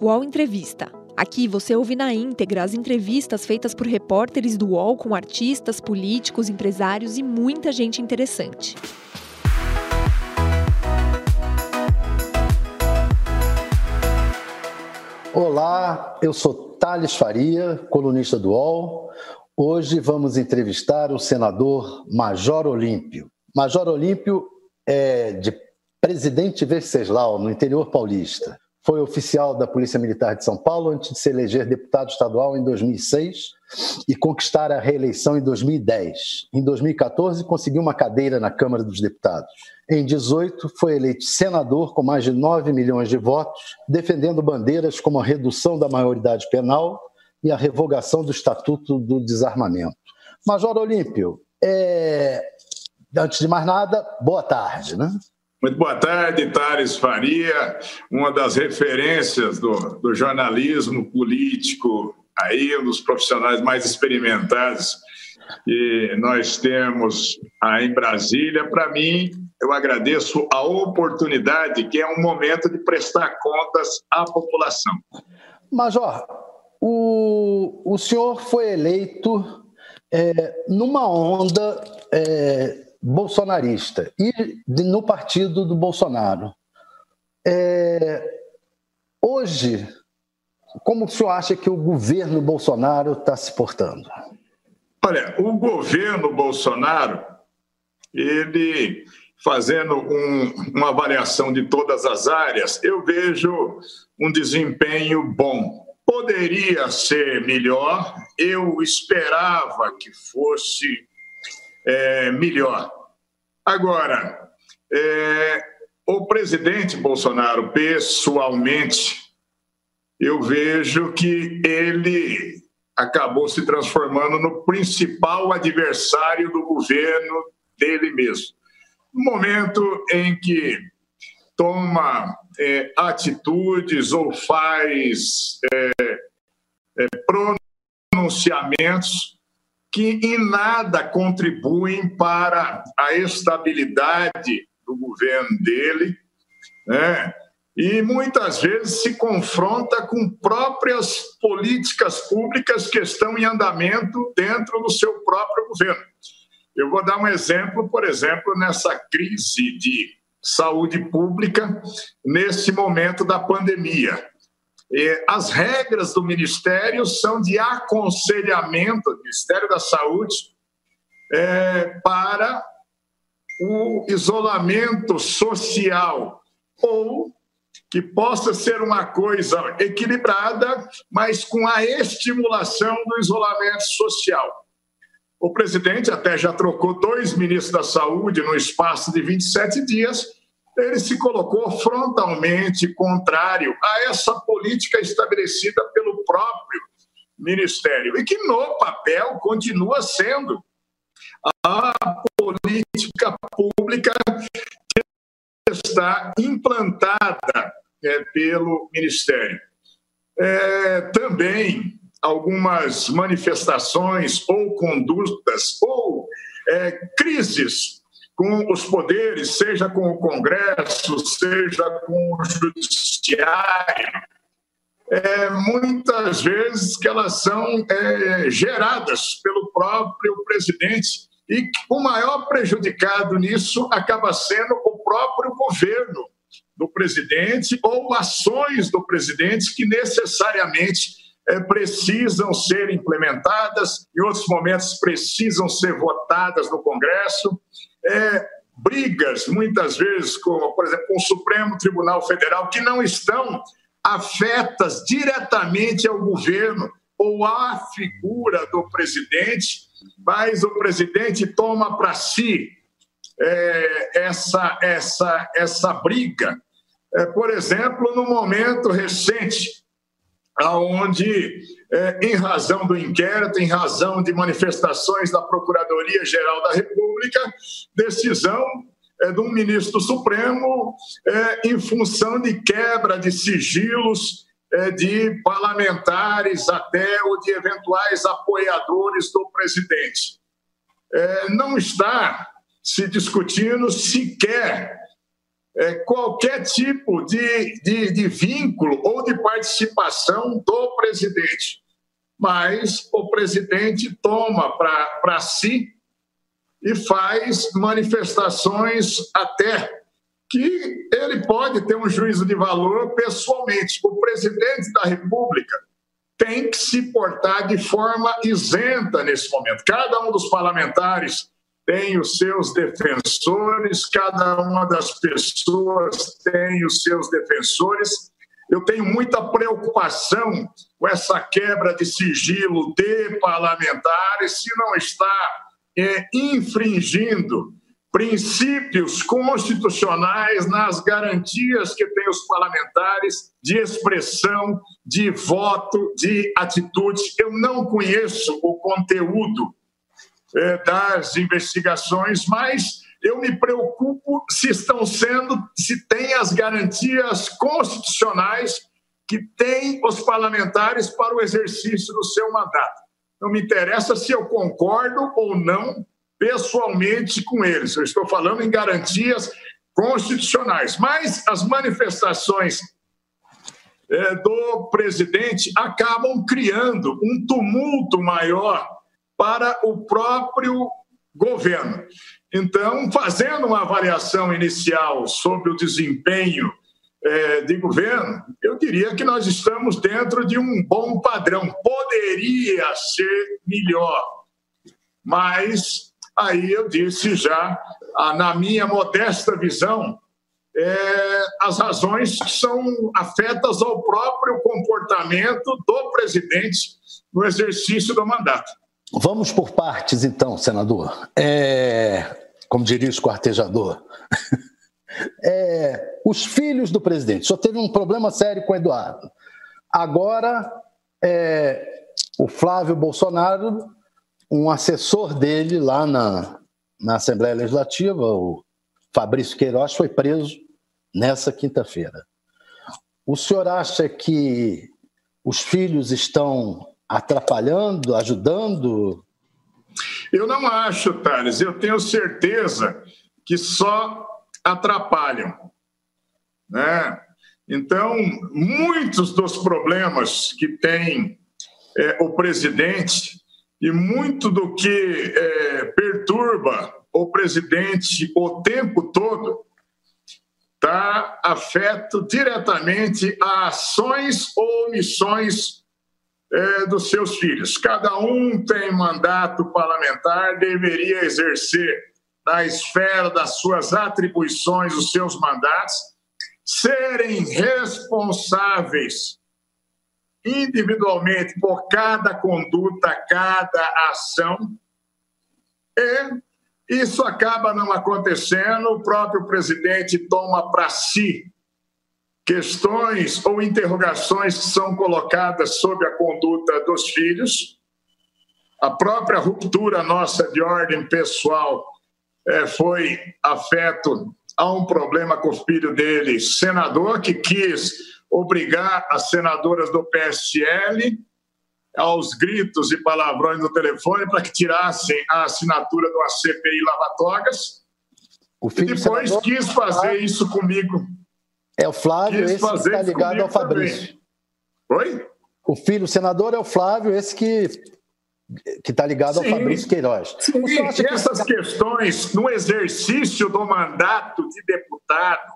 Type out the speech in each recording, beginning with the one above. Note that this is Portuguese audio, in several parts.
UOL Entrevista. Aqui você ouve na íntegra as entrevistas feitas por repórteres do UOL com artistas, políticos, empresários e muita gente interessante. Olá, eu sou Thales Faria, colunista do UOL. Hoje vamos entrevistar o senador Major Olímpio. Major Olímpio é de Presidente Venceslau, no interior paulista. Foi oficial da Polícia Militar de São Paulo antes de se eleger deputado estadual em 2006 e conquistar a reeleição em 2010. Em 2014, conseguiu uma cadeira na Câmara dos Deputados. Em 2018, foi eleito senador com mais de 9 milhões de votos, defendendo bandeiras como a redução da maioridade penal e a revogação do Estatuto do Desarmamento. Major Olímpio, é... antes de mais nada, boa tarde, né? Muito boa tarde, Thales Faria, uma das referências do, do, jornalismo político, aí um dos profissionais mais experimentados que nós temos aí em Brasília. Para mim, eu agradeço a oportunidade, que é um momento de prestar contas à população. Major, o, o senhor foi eleito é, numa onda. É, bolsonarista e no partido do Bolsonaro. É, hoje, como o senhor acha que o governo Bolsonaro está se portando? Olha, o governo Bolsonaro, ele fazendo um, uma avaliação de todas as áreas, eu vejo um desempenho bom. Poderia ser melhor, eu esperava que fosse é, melhor. Agora, é, o presidente Bolsonaro, pessoalmente, eu vejo que ele acabou se transformando no principal adversário do governo dele mesmo. No momento em que toma é, atitudes ou faz é, é, pronunciamentos que em nada contribuem para a estabilidade do governo dele, né? e muitas vezes se confronta com próprias políticas públicas que estão em andamento dentro do seu próprio governo. Eu vou dar um exemplo, por exemplo, nessa crise de saúde pública, nesse momento da pandemia. As regras do Ministério são de aconselhamento Ministério da Saúde é, para o isolamento social ou que possa ser uma coisa equilibrada, mas com a estimulação do isolamento social. O presidente até já trocou dois ministros da Saúde no espaço de 27 dias ele se colocou frontalmente contrário a essa política estabelecida pelo próprio Ministério e que no papel continua sendo a política pública que está implantada é, pelo Ministério. É, também algumas manifestações ou condutas ou é, crises com os poderes, seja com o Congresso, seja com o Judiciário, é, muitas vezes que elas são é, geradas pelo próprio presidente e o maior prejudicado nisso acaba sendo o próprio governo do presidente ou ações do presidente que necessariamente é, precisam ser implementadas, em outros momentos precisam ser votadas no Congresso é, brigas, muitas vezes, com, por exemplo, com o Supremo Tribunal Federal, que não estão afetas diretamente ao governo ou à figura do presidente, mas o presidente toma para si é, essa, essa, essa briga. É, por exemplo, no momento recente, onde, é, em razão do inquérito, em razão de manifestações da Procuradoria-Geral da República, decisão é, de um ministro Supremo é, em função de quebra de sigilos é, de parlamentares até ou de eventuais apoiadores do presidente. É, não está se discutindo sequer é, qualquer tipo de, de, de vínculo ou de participação do presidente. Mas o presidente toma para si e faz manifestações até que ele pode ter um juízo de valor pessoalmente. O presidente da República tem que se portar de forma isenta nesse momento. Cada um dos parlamentares tem os seus defensores, cada uma das pessoas tem os seus defensores. Eu tenho muita preocupação com essa quebra de sigilo de parlamentares, se não está é, infringindo princípios constitucionais nas garantias que têm os parlamentares de expressão, de voto, de atitude. Eu não conheço o conteúdo é, das investigações, mas eu me preocupo se estão sendo, se tem as garantias constitucionais que têm os parlamentares para o exercício do seu mandato. Não me interessa se eu concordo ou não pessoalmente com eles. Eu estou falando em garantias constitucionais. Mas as manifestações é, do presidente acabam criando um tumulto maior para o próprio governo. Então, fazendo uma avaliação inicial sobre o desempenho é, de governo, eu diria que nós estamos dentro de um bom padrão. Poderia ser melhor, mas aí eu disse já, na minha modesta visão, é, as razões são afetas ao próprio comportamento do presidente no exercício do mandato. Vamos por partes, então, senador. É, como diria o esquartejador. É, os filhos do presidente. Só teve um problema sério com o Eduardo. Agora, é, o Flávio Bolsonaro, um assessor dele lá na, na Assembleia Legislativa, o Fabrício Queiroz, foi preso nessa quinta-feira. O senhor acha que os filhos estão atrapalhando, ajudando? Eu não acho, Thales. Eu tenho certeza que só atrapalham. Né? Então, muitos dos problemas que tem é, o presidente e muito do que é, perturba o presidente o tempo todo está afeto diretamente a ações ou omissões é, dos seus filhos. Cada um tem mandato parlamentar, deveria exercer na esfera das suas atribuições os seus mandatos, serem responsáveis individualmente por cada conduta, cada ação, e isso acaba não acontecendo, o próprio presidente toma para si questões ou interrogações que são colocadas sobre a conduta dos filhos, a própria ruptura nossa de ordem pessoal é, foi afeto a um problema com o filho dele, senador, que quis obrigar as senadoras do PSL aos gritos e palavrões no telefone para que tirassem a assinatura do ACPI Lava-Togas. E depois quis fazer isso comigo é o Flávio, esse que está ligado ao Fabrício. Também. Oi? O filho, o senador é o Flávio, esse que que está ligado Sim. ao Fabrício Queiroz. Sim, e essas que... questões no exercício do mandato de deputado,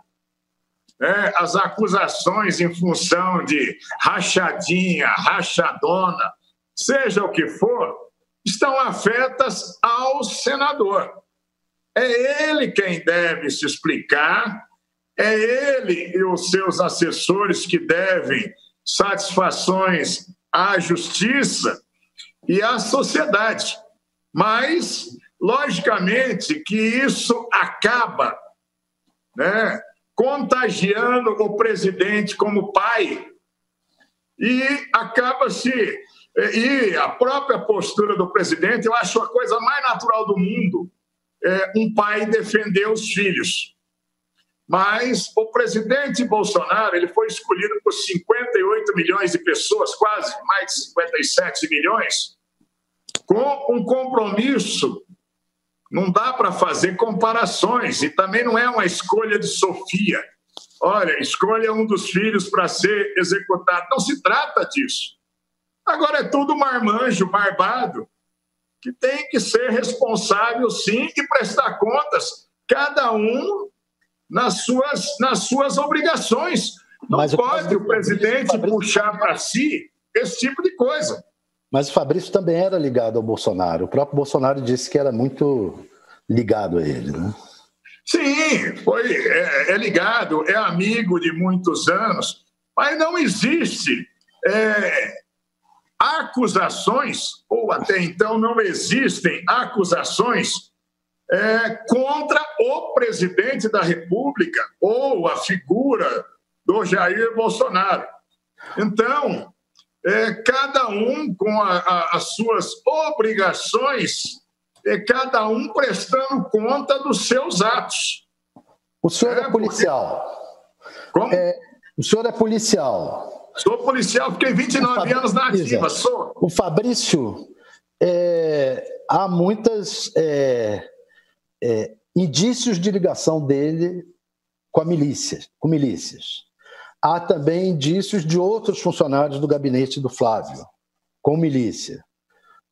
né, as acusações em função de rachadinha, rachadona, seja o que for, estão afetas ao senador. É ele quem deve se explicar é ele e os seus assessores que devem satisfações à justiça e à sociedade. Mas, logicamente, que isso acaba né, contagiando o presidente como pai e acaba-se. E a própria postura do presidente, eu acho a coisa mais natural do mundo é um pai defender os filhos. Mas o presidente Bolsonaro ele foi escolhido por 58 milhões de pessoas, quase mais de 57 milhões, com um compromisso Não dá para fazer comparações e também não é uma escolha de Sofia. Olha, escolha um dos filhos para ser executado. Não se trata disso. Agora é tudo marmanjo, barbado, que tem que ser responsável, sim, e prestar contas, cada um nas suas, nas suas obrigações. Não Mas pode o, o presidente puxar para si esse tipo de coisa. Mas o Fabrício também era ligado ao Bolsonaro. O próprio Bolsonaro disse que era muito ligado a ele, né? Sim, foi, é, é ligado, é amigo de muitos anos, mas não existe é, acusações, ou até então não existem acusações é, contra o presidente da República ou a figura do Jair Bolsonaro. Então, é, cada um com a, a, as suas obrigações, é, cada um prestando conta dos seus atos. O senhor é, é policial. Como? É, o senhor é policial. Sou policial, fiquei 29 anos na ativa, sou. O Fabrício, é, há muitas é, é, indícios de ligação dele com a milícia, com milícias há também indícios de outros funcionários do gabinete do Flávio, com milícia.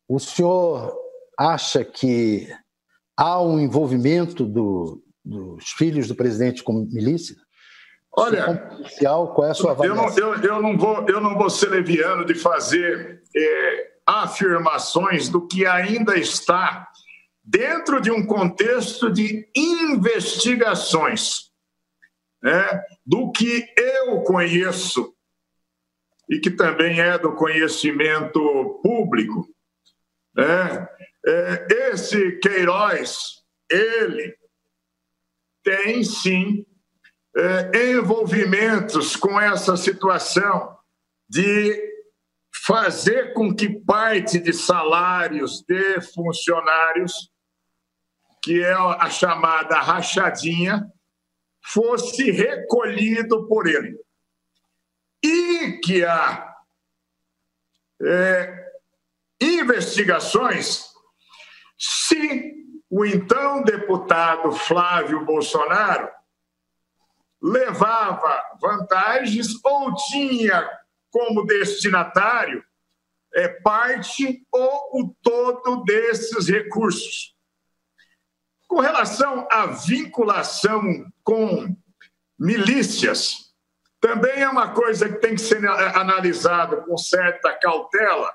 O senhor acha que há um envolvimento do, dos filhos do presidente com milícia? Olha, policial, qual é a sua avaliação? Eu não, eu, eu, não vou, eu não vou ser leviano de fazer é, afirmações do que ainda está dentro de um contexto de investigações né, do que eu conheço e que também é do conhecimento público. Né? É, esse Queiroz, ele tem sim é, envolvimentos com essa situação de fazer com que parte de salários de funcionários, que é a chamada rachadinha, fosse recolhido por ele. E que há é, investigações se o então deputado Flávio Bolsonaro levava vantagens ou tinha como destinatário é, parte ou o todo desses recursos. Com relação à vinculação com milícias, também é uma coisa que tem que ser analisada com certa cautela.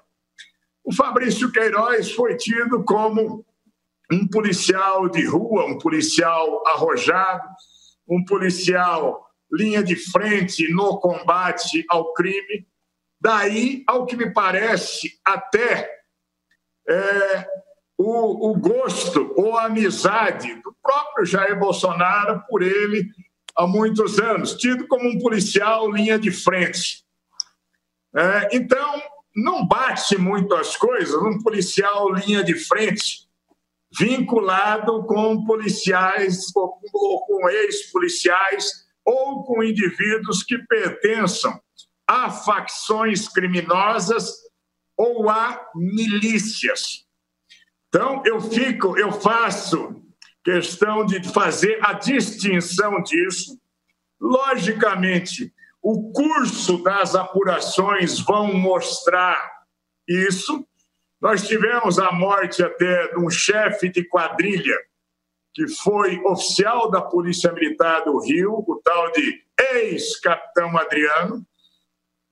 O Fabrício Queiroz foi tido como um policial de rua, um policial arrojado, um policial linha de frente no combate ao crime. Daí, ao que me parece, até é, o, o gosto ou a amizade do próprio Jair Bolsonaro por ele há muitos anos, tido como um policial linha de frente. É, então, não bate muito as coisas um policial linha de frente vinculado com policiais ou, ou com ex-policiais ou com indivíduos que pertençam a facções criminosas ou a milícias. Então, eu fico, eu faço questão de fazer a distinção disso. Logicamente, o curso das apurações vão mostrar isso. Nós tivemos a morte até de um chefe de quadrilha que foi oficial da Polícia Militar do Rio, o tal de ex-capitão Adriano,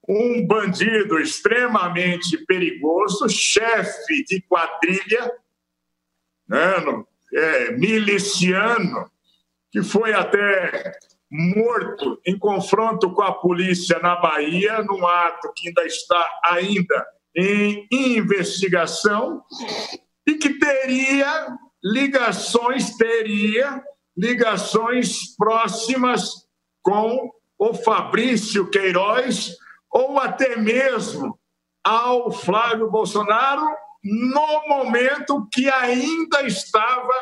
um bandido extremamente perigoso, chefe de quadrilha, é, miliciano, que foi até morto em confronto com a polícia na Bahia, num ato que ainda está ainda em investigação e que teria ligações, teria ligações próximas com o Fabrício Queiroz ou até mesmo ao Flávio Bolsonaro no momento que ainda estava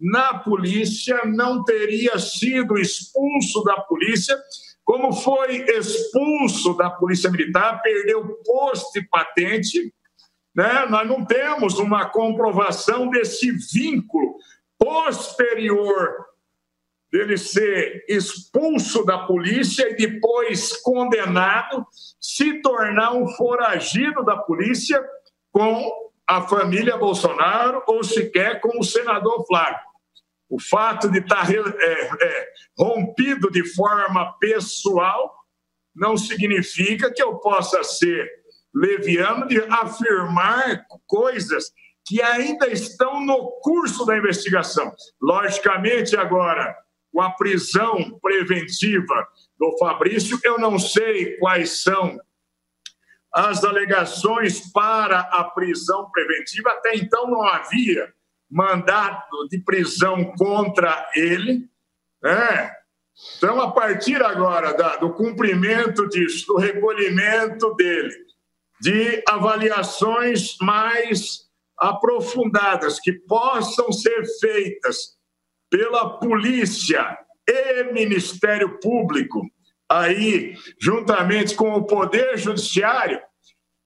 na polícia, não teria sido expulso da polícia, como foi expulso da Polícia Militar, perdeu posto e patente. Né? Nós não temos uma comprovação desse vínculo posterior dele ser expulso da polícia e depois condenado, se tornar um foragido da polícia com a família Bolsonaro ou sequer com o senador Flávio. O fato de estar é, é, rompido de forma pessoal não significa que eu possa ser leviano de afirmar coisas que ainda estão no curso da investigação. Logicamente, agora, com a prisão preventiva do Fabrício, eu não sei quais são as alegações para a prisão preventiva. Até então não havia mandato de prisão contra ele. Né? Então, a partir agora da, do cumprimento disso, do recolhimento dele, de avaliações mais aprofundadas que possam ser feitas pela polícia e Ministério Público, aí, juntamente com o Poder Judiciário,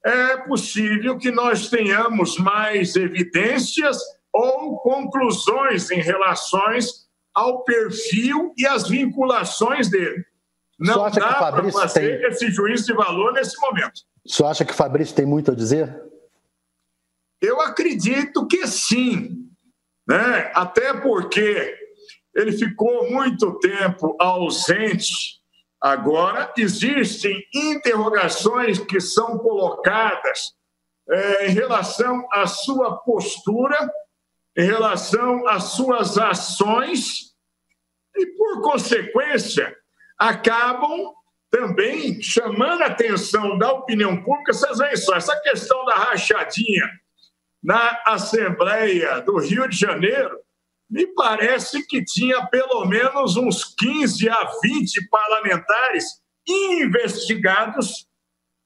é possível que nós tenhamos mais evidências ou conclusões em relações ao perfil e às vinculações dele. Não dá para fazer tem... esse juízo de valor nesse momento. O senhor acha que o Fabrício tem muito a dizer? Eu acredito que sim, né? até porque ele ficou muito tempo ausente. Agora, existem interrogações que são colocadas é, em relação à sua postura, em relação às suas ações, e, por consequência, acabam também chamando a atenção da opinião pública. Vocês veem só, essa questão da rachadinha na Assembleia do Rio de Janeiro, me parece que tinha pelo menos uns 15 a 20 parlamentares investigados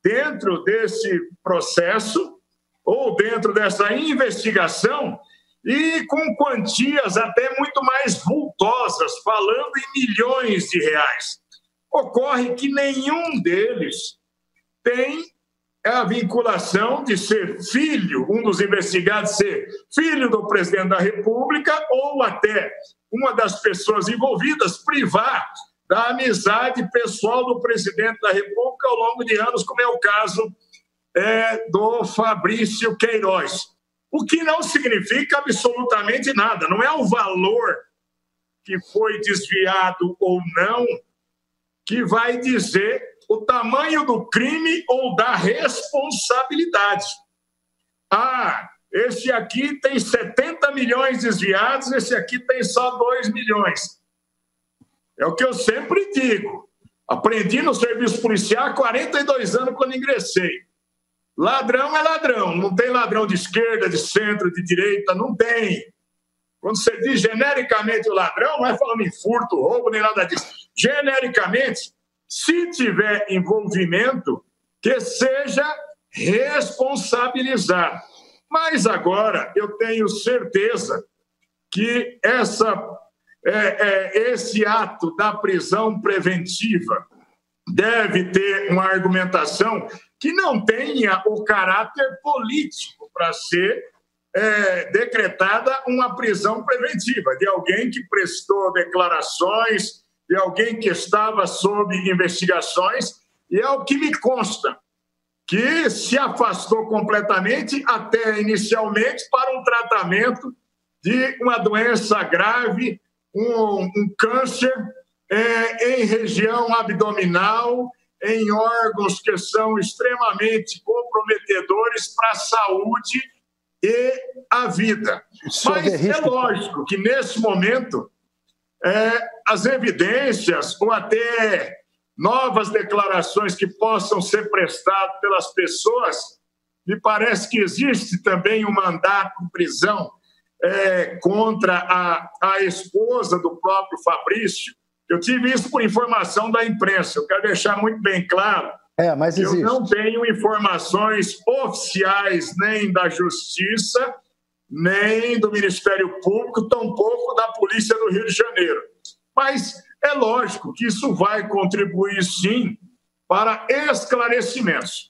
dentro desse processo ou dentro dessa investigação e com quantias até muito mais vultosas, falando em milhões de reais. Ocorre que nenhum deles tem a vinculação de ser filho, um dos investigados ser filho do presidente da República ou até uma das pessoas envolvidas privar da amizade pessoal do presidente da República ao longo de anos, como é o caso é, do Fabrício Queiroz. O que não significa absolutamente nada, não é o valor que foi desviado ou não que vai dizer o tamanho do crime ou da responsabilidade. Ah, esse aqui tem 70 milhões desviados, esse aqui tem só 2 milhões. É o que eu sempre digo. Aprendi no serviço policial há 42 anos quando ingressei. Ladrão é ladrão, não tem ladrão de esquerda, de centro, de direita, não tem. Quando você diz genericamente o ladrão, não é falando em furto, roubo, nem nada disso. Genericamente, se tiver envolvimento, que seja responsabilizado. Mas agora eu tenho certeza que essa, é, é, esse ato da prisão preventiva deve ter uma argumentação que não tenha o caráter político para ser é, decretada uma prisão preventiva de alguém que prestou declarações de alguém que estava sob investigações, e é o que me consta, que se afastou completamente, até inicialmente, para um tratamento de uma doença grave, um, um câncer é, em região abdominal, em órgãos que são extremamente comprometedores para a saúde e a vida. Mas é lógico que, nesse momento, é, as evidências ou até novas declarações que possam ser prestadas pelas pessoas, me parece que existe também um mandato de prisão é, contra a, a esposa do próprio Fabrício. Eu tive isso por informação da imprensa. Eu quero deixar muito bem claro. É, mas existe. Eu não tenho informações oficiais nem da Justiça nem do Ministério Público, tampouco da Polícia do Rio de Janeiro. Mas é lógico que isso vai contribuir, sim, para esclarecimentos.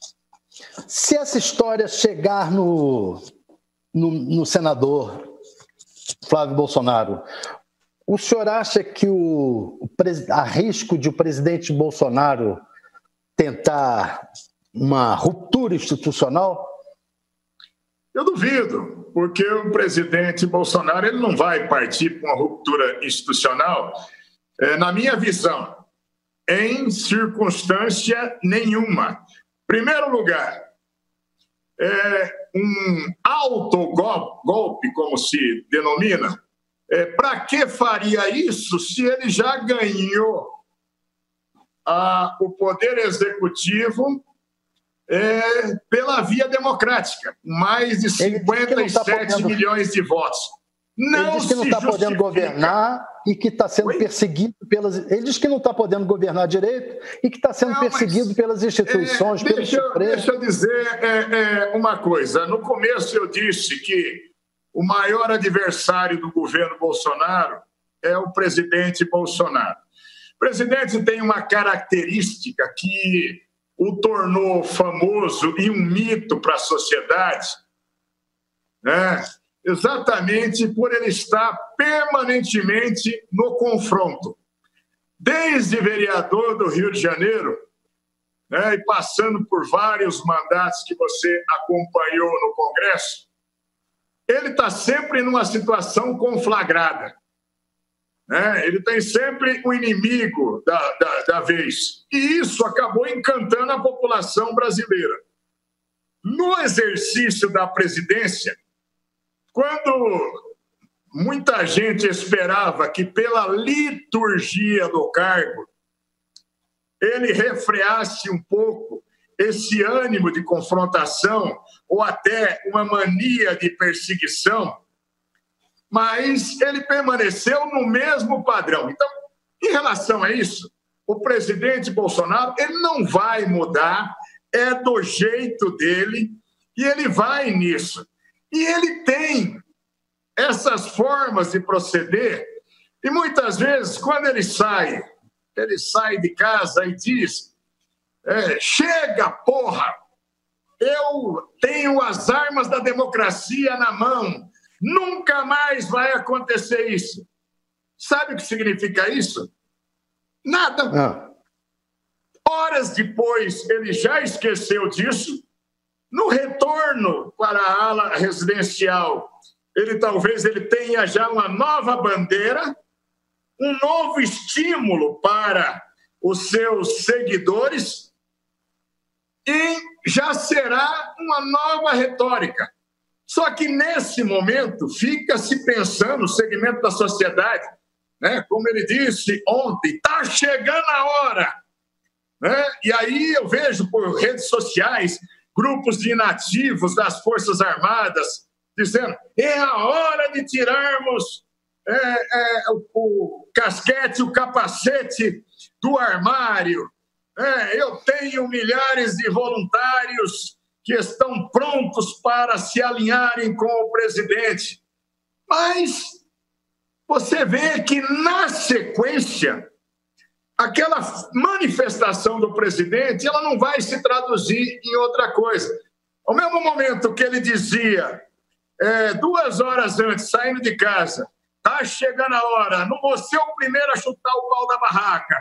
Se essa história chegar no, no, no senador Flávio Bolsonaro. O senhor acha que o, o há risco de o presidente Bolsonaro tentar uma ruptura institucional? Eu duvido, porque o presidente Bolsonaro ele não vai partir para uma ruptura institucional, é, na minha visão, em circunstância nenhuma. Primeiro lugar, é, um autogolpe, como se denomina, é, para que faria isso se ele já ganhou a, o poder executivo é, pela via democrática, mais de 57 tá milhões de votos. Não ele diz que não está podendo governar e que está sendo Oi? perseguido pelas. Ele diz que não está podendo governar direito e que está sendo não, perseguido pelas instituições, é, deixa, eu, deixa eu dizer é, é, uma coisa. No começo eu disse que o maior adversário do governo Bolsonaro é o presidente Bolsonaro. O presidente tem uma característica que o tornou famoso e um mito para a sociedade, né? exatamente por ele estar permanentemente no confronto. Desde vereador do Rio de Janeiro, né, e passando por vários mandatos que você acompanhou no Congresso, ele está sempre numa situação conflagrada. Né? Ele tem sempre o inimigo da, da, da vez. E isso acabou encantando a população brasileira. No exercício da presidência, quando muita gente esperava que, pela liturgia do cargo, ele refreasse um pouco esse ânimo de confrontação ou até uma mania de perseguição, mas ele permaneceu no mesmo padrão. Então, em relação a isso, o presidente Bolsonaro ele não vai mudar, é do jeito dele e ele vai nisso. E ele tem essas formas de proceder e muitas vezes quando ele sai, ele sai de casa e diz: é, chega, porra! Eu tenho as armas da democracia na mão. Nunca mais vai acontecer isso. Sabe o que significa isso? Nada. Ah. Horas depois, ele já esqueceu disso. No retorno para a ala residencial, ele talvez ele tenha já uma nova bandeira, um novo estímulo para os seus seguidores e já será uma nova retórica. Só que nesse momento fica se pensando o segmento da sociedade, né? como ele disse ontem, está chegando a hora. Né? E aí eu vejo por redes sociais grupos de inativos das Forças Armadas dizendo é a hora de tirarmos é, é, o, o casquete, o capacete do armário. É, eu tenho milhares de voluntários que estão prontos para se alinharem com o presidente. Mas você vê que, na sequência, aquela manifestação do presidente ela não vai se traduzir em outra coisa. Ao mesmo momento que ele dizia, é, duas horas antes, saindo de casa, está chegando a hora, não vou ser o primeiro a chutar o pau da barraca,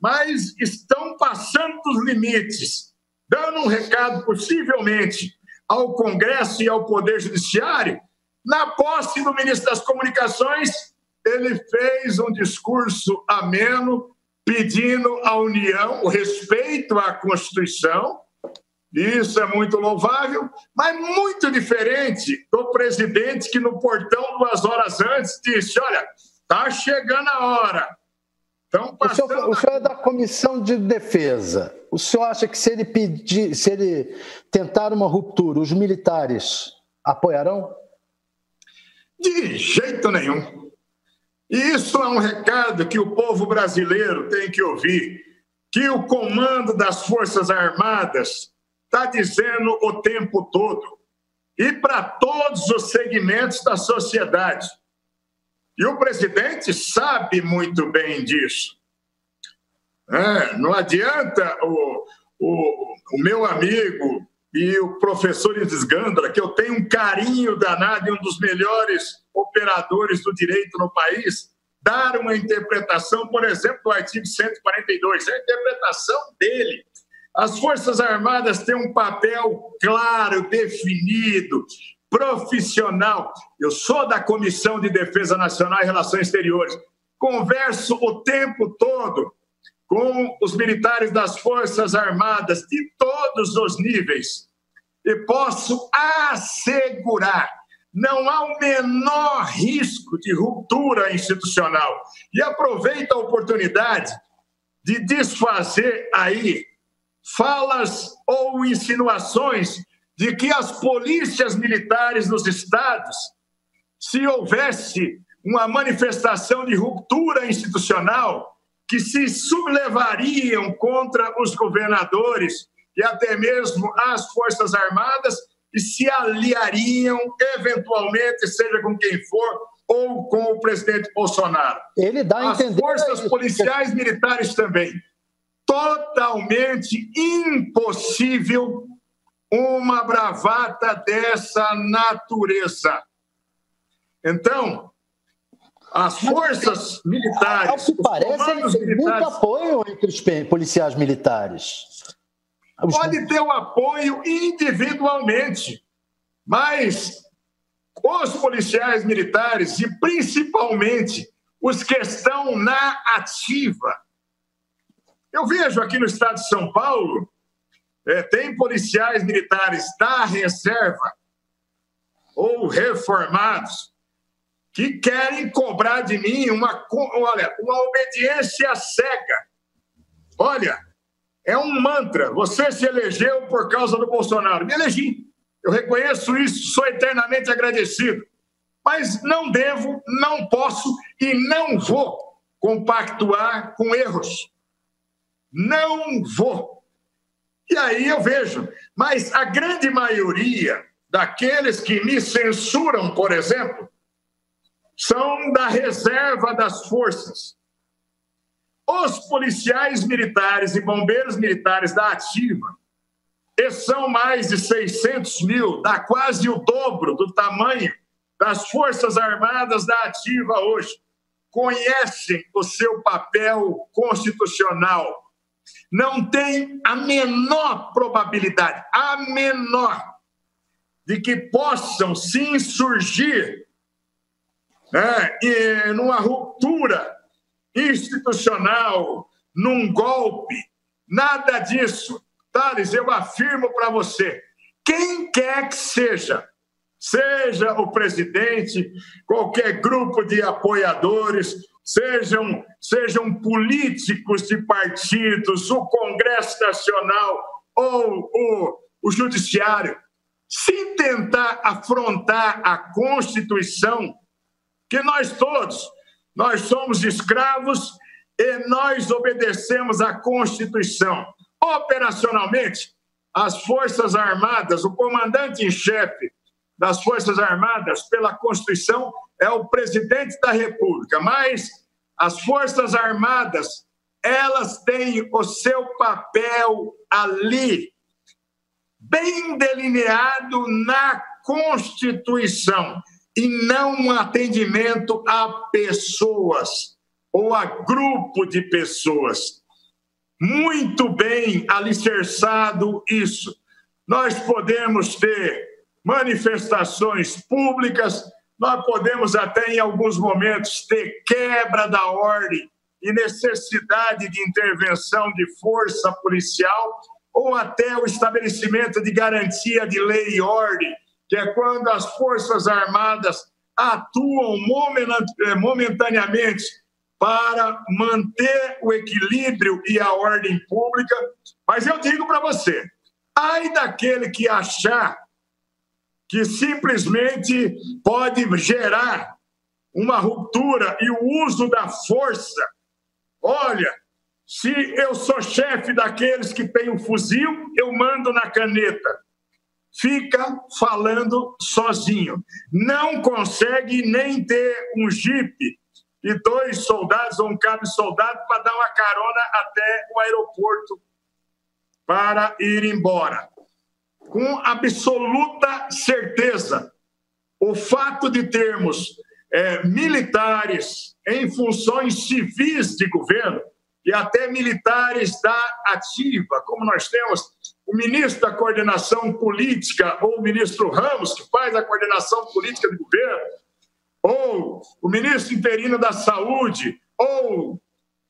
mas estão passando dos limites dando um recado, possivelmente, ao Congresso e ao Poder Judiciário, na posse do ministro das Comunicações, ele fez um discurso ameno, pedindo à União o respeito à Constituição. Isso é muito louvável, mas muito diferente do presidente que, no portão, duas horas antes, disse: Olha, está chegando a hora. Então, o, senhor, o senhor é da Comissão de Defesa. O senhor acha que se ele pedir, se ele tentar uma ruptura, os militares apoiarão? De jeito nenhum. E isso é um recado que o povo brasileiro tem que ouvir, que o comando das Forças Armadas está dizendo o tempo todo, e para todos os segmentos da sociedade. E o presidente sabe muito bem disso. É, não adianta o, o, o meu amigo e o professor Isgandra, que eu tenho um carinho danado e um dos melhores operadores do direito no país, dar uma interpretação, por exemplo, do artigo 142, é a interpretação dele. As Forças Armadas têm um papel claro, definido, profissional. Eu sou da Comissão de Defesa Nacional e Relações Exteriores. Converso o tempo todo com os militares das Forças Armadas de todos os níveis. E posso assegurar, não há o menor risco de ruptura institucional. E aproveito a oportunidade de desfazer aí falas ou insinuações de que as polícias militares nos estados, se houvesse uma manifestação de ruptura institucional, que se sublevariam contra os governadores e até mesmo as Forças Armadas e se aliariam, eventualmente, seja com quem for, ou com o presidente Bolsonaro. Ele dá a entender. As forças policiais militares também. Totalmente impossível uma bravata dessa natureza. Então, as forças militares. Ao que parece, ele tem militares, muito apoio entre os policiais militares. Pode ter o apoio individualmente, mas os policiais militares, e principalmente os que estão na ativa. Eu vejo aqui no estado de São Paulo, é, tem policiais militares da reserva ou reformados que querem cobrar de mim uma, olha, uma obediência cega. Olha, é um mantra. Você se elegeu por causa do Bolsonaro. Me elegi. Eu reconheço isso, sou eternamente agradecido. Mas não devo, não posso e não vou compactuar com erros. Não vou. E aí eu vejo. Mas a grande maioria daqueles que me censuram, por exemplo, são da reserva das forças. Os policiais militares e bombeiros militares da ativa, que são mais de 600 mil, dá quase o dobro do tamanho das Forças Armadas da ativa hoje, conhecem o seu papel constitucional. Não tem a menor probabilidade, a menor, de que possam se insurgir né, e numa ruptura institucional, num golpe, nada disso. Thales, eu afirmo para você, quem quer que seja, seja o presidente, qualquer grupo de apoiadores, sejam, sejam políticos de partidos, o Congresso Nacional ou o, o Judiciário, se tentar afrontar a Constituição, que nós todos, nós somos escravos e nós obedecemos à Constituição. Operacionalmente, as Forças Armadas, o comandante em chefe das Forças Armadas, pela Constituição, é o presidente da República, mas as Forças Armadas, elas têm o seu papel ali, bem delineado na Constituição e não um atendimento a pessoas ou a grupo de pessoas. Muito bem alicerçado isso. Nós podemos ter manifestações públicas, nós podemos até em alguns momentos ter quebra da ordem e necessidade de intervenção de força policial ou até o estabelecimento de garantia de lei e ordem que é quando as Forças Armadas atuam eh, momentaneamente para manter o equilíbrio e a ordem pública. Mas eu digo para você: ai daquele que achar que simplesmente pode gerar uma ruptura e o uso da força. Olha, se eu sou chefe daqueles que têm o um fuzil, eu mando na caneta fica falando sozinho. Não consegue nem ter um jipe e dois soldados ou um cabo soldado para dar uma carona até o aeroporto para ir embora. Com absoluta certeza o fato de termos é, militares em funções civis de governo e até militares da ativa, como nós temos o ministro da coordenação política ou o ministro Ramos, que faz a coordenação política do governo, ou o ministro interino da saúde, ou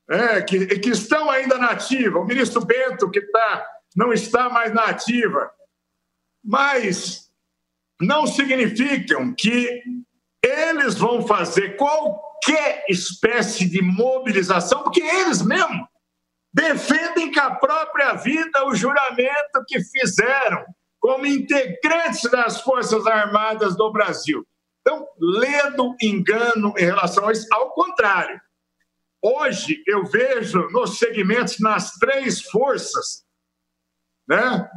é, que, que estão ainda na ativa, o ministro Bento, que tá, não está mais na ativa, mas não significam que eles vão fazer qualquer espécie de mobilização, porque eles mesmos defendem com a própria vida o juramento que fizeram como integrantes das Forças Armadas do Brasil. Então, ledo engano em relação a isso, ao contrário. Hoje eu vejo nos segmentos, nas três forças, né,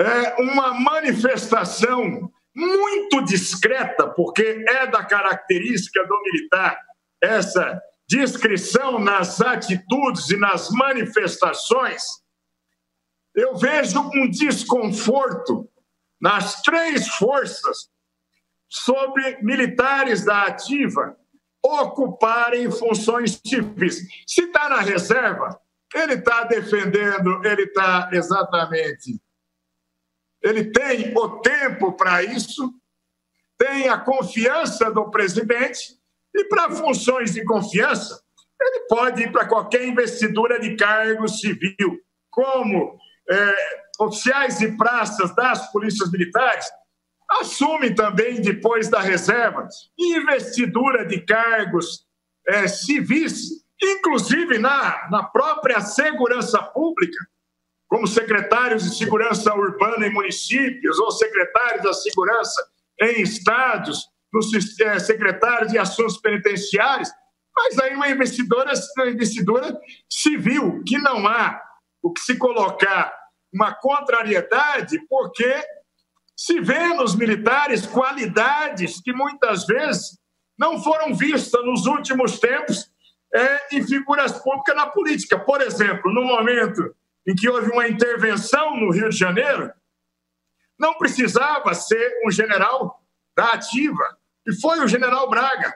é uma manifestação muito discreta, porque é da característica do militar essa descrição nas atitudes e nas manifestações, eu vejo um desconforto nas três forças sobre militares da ativa ocuparem funções civis. Se está na reserva, ele está defendendo, ele está exatamente ele tem o tempo para isso, tem a confiança do presidente, e para funções de confiança, ele pode ir para qualquer investidura de cargo civil, como é, oficiais de praças das polícias militares, assume também, depois da reserva, investidura de cargos é, civis, inclusive na, na própria segurança pública como secretários de segurança urbana em municípios, ou secretários da segurança em estados, nos é, secretários de assuntos penitenciários, mas aí uma investidora, uma investidora civil, que não há o que se colocar uma contrariedade, porque se vê nos militares qualidades que muitas vezes não foram vistas nos últimos tempos é, em figuras públicas na política. Por exemplo, no momento em que houve uma intervenção no Rio de Janeiro, não precisava ser um general da ativa, e foi o general Braga,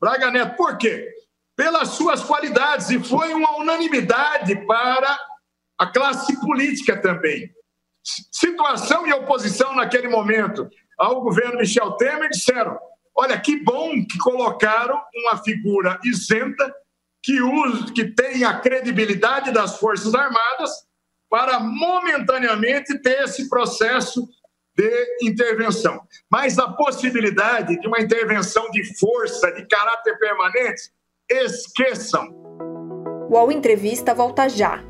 Braga Neto. Por quê? Pelas suas qualidades, e foi uma unanimidade para a classe política também. Situação e oposição naquele momento ao governo Michel Temer disseram: olha, que bom que colocaram uma figura isenta que, use, que tem a credibilidade das Forças Armadas para momentaneamente ter esse processo de intervenção. Mas a possibilidade de uma intervenção de força, de caráter permanente, esqueçam. O UOL Entrevista volta já.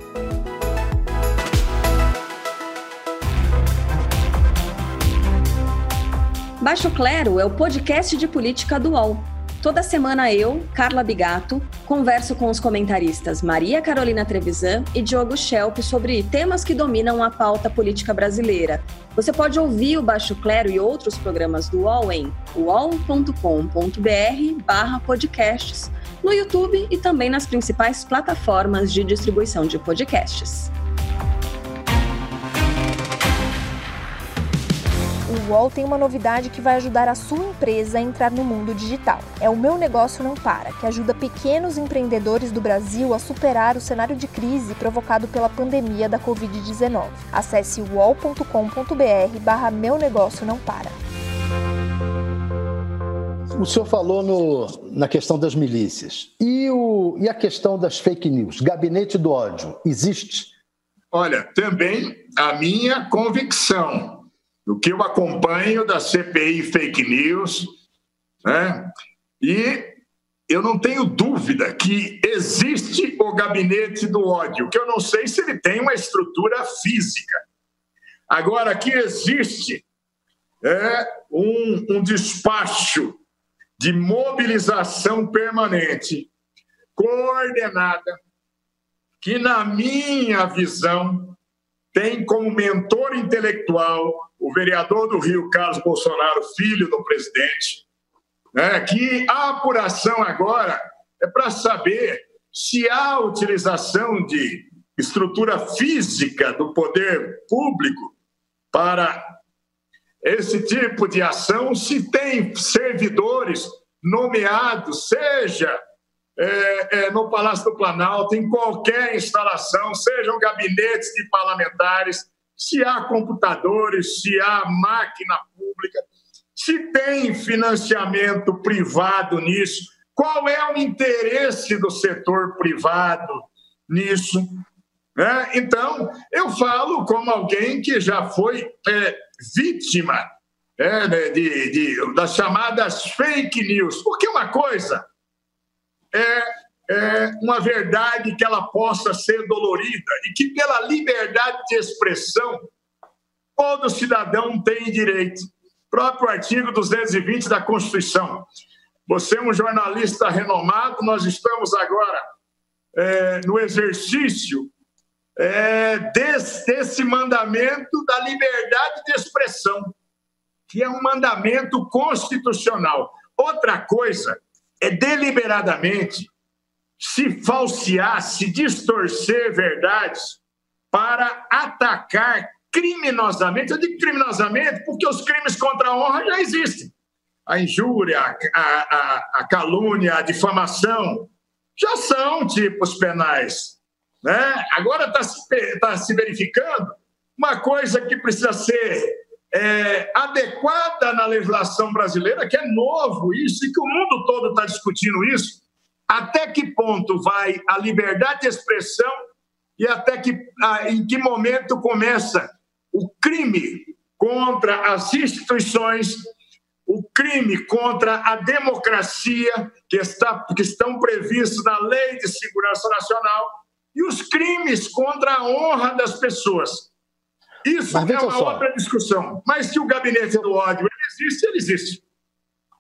Baixo Clero é o podcast de política do UOL Toda semana eu, Carla Bigato, converso com os comentaristas Maria Carolina Trevisan e Diogo Schelp sobre temas que dominam a pauta política brasileira. Você pode ouvir o Baixo Clero e outros programas do UOL em uol.com.br podcasts, no YouTube e também nas principais plataformas de distribuição de podcasts. O UOL tem uma novidade que vai ajudar a sua empresa a entrar no mundo digital. É o Meu Negócio Não Para, que ajuda pequenos empreendedores do Brasil a superar o cenário de crise provocado pela pandemia da Covid-19. Acesse uol.com.br barra Meu Negócio Não Para. O senhor falou no, na questão das milícias. E, o, e a questão das fake news? Gabinete do ódio, existe? Olha, também a minha convicção do que eu acompanho da CPI fake news, né? E eu não tenho dúvida que existe o gabinete do ódio, que eu não sei se ele tem uma estrutura física. Agora, que existe é um, um despacho de mobilização permanente, coordenada, que, na minha visão, tem como mentor intelectual o vereador do Rio, Carlos Bolsonaro, filho do presidente, né, que a apuração agora é para saber se há utilização de estrutura física do poder público para esse tipo de ação se tem servidores nomeados, seja é, é, no Palácio do Planalto, em qualquer instalação, sejam gabinetes de parlamentares, se há computadores, se há máquina pública, se tem financiamento privado nisso, qual é o interesse do setor privado nisso? Né? Então, eu falo como alguém que já foi é, vítima é, né, de, de, das chamadas fake news. Porque uma coisa é, é uma verdade que ela possa ser dolorida e que, pela liberdade de expressão, todo cidadão tem direito. Próprio artigo 220 da Constituição. Você é um jornalista renomado, nós estamos agora é, no exercício é, desse, desse mandamento da liberdade de expressão, que é um mandamento constitucional. Outra coisa é deliberadamente se falsear, se distorcer verdades para atacar criminosamente. Eu digo criminosamente porque os crimes contra a honra já existem. A injúria, a, a, a calúnia, a difamação já são tipos penais. Né? Agora está se, tá se verificando uma coisa que precisa ser é, adequada na legislação brasileira, que é novo isso, e que o mundo todo está discutindo isso. Até que ponto vai a liberdade de expressão e até que, em que momento começa o crime contra as instituições, o crime contra a democracia que, está, que estão previstos na Lei de Segurança Nacional e os crimes contra a honra das pessoas. Isso é uma outra discussão. Mas se o gabinete do ódio existe, ele existe.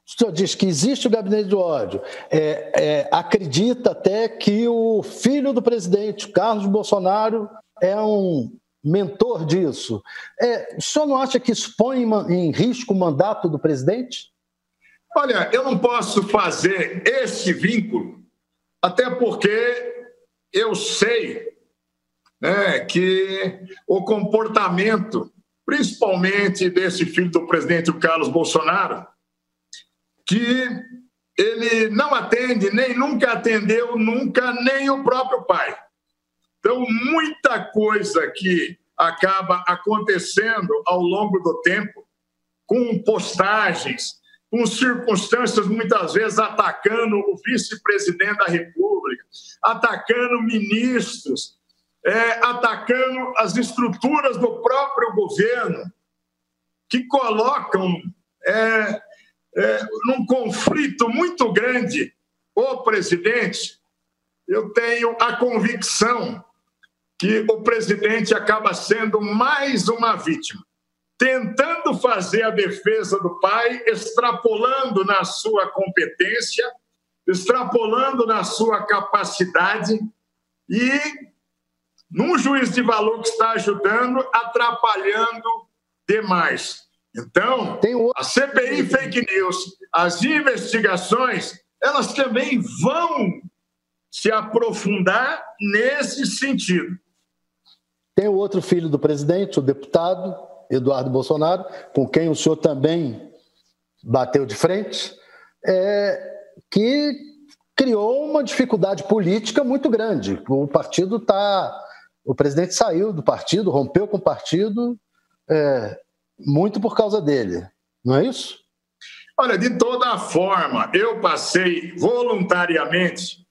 O senhor diz que existe o gabinete do ódio. É, é, acredita até que o filho do presidente, Carlos Bolsonaro, é um mentor disso. É, o senhor não acha que isso põe em risco o mandato do presidente? Olha, eu não posso fazer esse vínculo, até porque eu sei né, que o comportamento, principalmente desse filho do presidente Carlos Bolsonaro, que ele não atende, nem nunca atendeu, nunca, nem o próprio pai. Então, muita coisa que acaba acontecendo ao longo do tempo, com postagens, com circunstâncias muitas vezes atacando o vice-presidente da República, atacando ministros, é, atacando as estruturas do próprio governo, que colocam é, é, num conflito muito grande o presidente. Eu tenho a convicção que o presidente acaba sendo mais uma vítima tentando fazer a defesa do pai, extrapolando na sua competência, extrapolando na sua capacidade e, num juiz de valor que está ajudando, atrapalhando demais. Então, a CPI fake news, as investigações, elas também vão se aprofundar nesse sentido. Tem o outro filho do presidente, o deputado, Eduardo Bolsonaro, com quem o senhor também bateu de frente, é, que criou uma dificuldade política muito grande. O partido está. O presidente saiu do partido, rompeu com o partido, é, muito por causa dele, não é isso? Olha, de toda forma, eu passei voluntariamente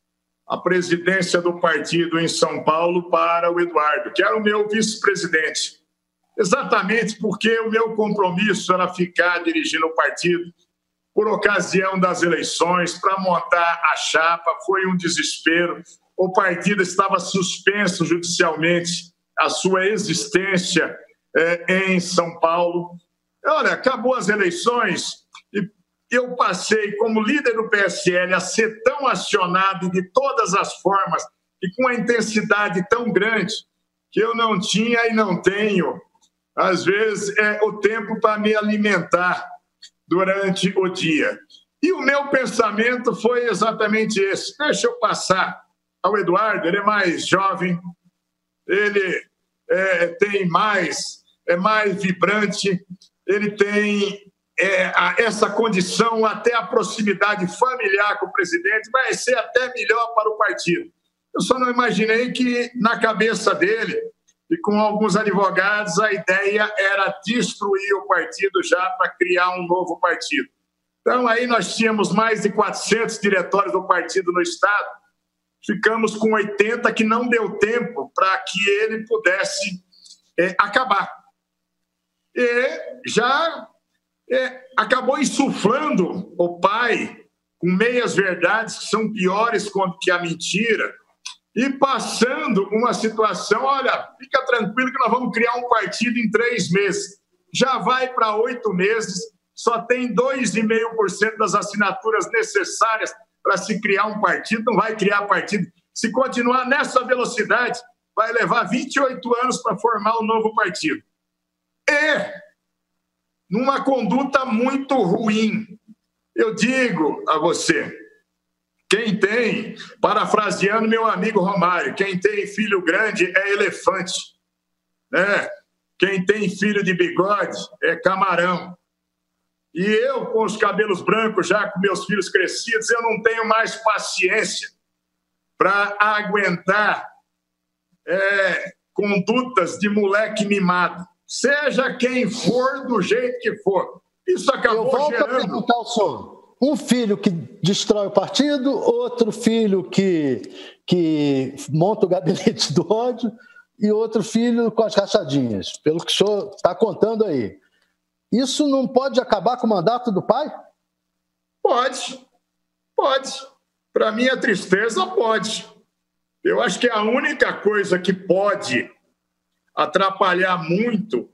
a presidência do partido em São Paulo para o Eduardo, que era o meu vice-presidente exatamente porque o meu compromisso era ficar dirigindo o partido por ocasião das eleições, para montar a chapa, foi um desespero. O partido estava suspenso judicialmente, a sua existência é, em São Paulo. Olha, acabou as eleições e eu passei, como líder do PSL, a ser tão acionado de todas as formas e com a intensidade tão grande que eu não tinha e não tenho às vezes é o tempo para me alimentar durante o dia. E o meu pensamento foi exatamente esse: deixa eu passar ao Eduardo, ele é mais jovem, ele é, tem mais, é mais vibrante, ele tem é, a, essa condição, até a proximidade familiar com o presidente, vai ser até melhor para o partido. Eu só não imaginei que, na cabeça dele e com alguns advogados, a ideia era destruir o partido já para criar um novo partido. Então, aí nós tínhamos mais de 400 diretórios do partido no Estado, ficamos com 80 que não deu tempo para que ele pudesse é, acabar. E já é, acabou insuflando o pai com meias verdades que são piores que a mentira e passando uma situação, olha, fica tranquilo que nós vamos criar um partido em três meses. Já vai para oito meses, só tem 2,5% das assinaturas necessárias para se criar um partido, não vai criar partido. Se continuar nessa velocidade, vai levar 28 anos para formar um novo partido. E numa conduta muito ruim. Eu digo a você, quem tem, parafraseando meu amigo Romário, quem tem filho grande é elefante. Né? Quem tem filho de bigode é camarão. E eu, com os cabelos brancos, já com meus filhos crescidos, eu não tenho mais paciência para aguentar é, condutas de moleque mimado seja quem for, do jeito que for. Isso acabou Eu volto gerando... a perguntar ao senhor. Um filho que destrói o partido, outro filho que, que monta o gabinete do ódio e outro filho com as rachadinhas, pelo que o senhor está contando aí. Isso não pode acabar com o mandato do pai? Pode, pode. Para minha tristeza, pode. Eu acho que a única coisa que pode atrapalhar muito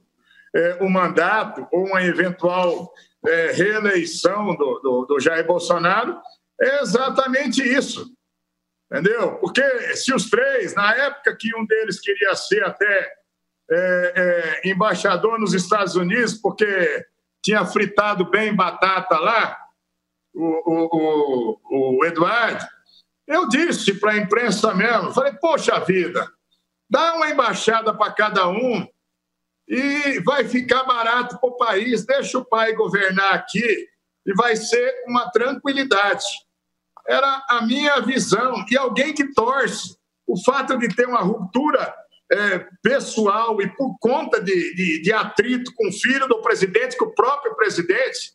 é, o mandato ou uma eventual é, reeleição do, do, do Jair Bolsonaro é exatamente isso. Entendeu? Porque se os três, na época que um deles queria ser até é, é, embaixador nos Estados Unidos, porque tinha fritado bem batata lá, o, o, o, o Eduardo, eu disse para a imprensa mesmo, falei, poxa vida, Dá uma embaixada para cada um e vai ficar barato para o país. Deixa o pai governar aqui e vai ser uma tranquilidade. Era a minha visão. E alguém que torce o fato de ter uma ruptura é, pessoal e por conta de, de, de, atrito com o filho do presidente, com o próprio presidente,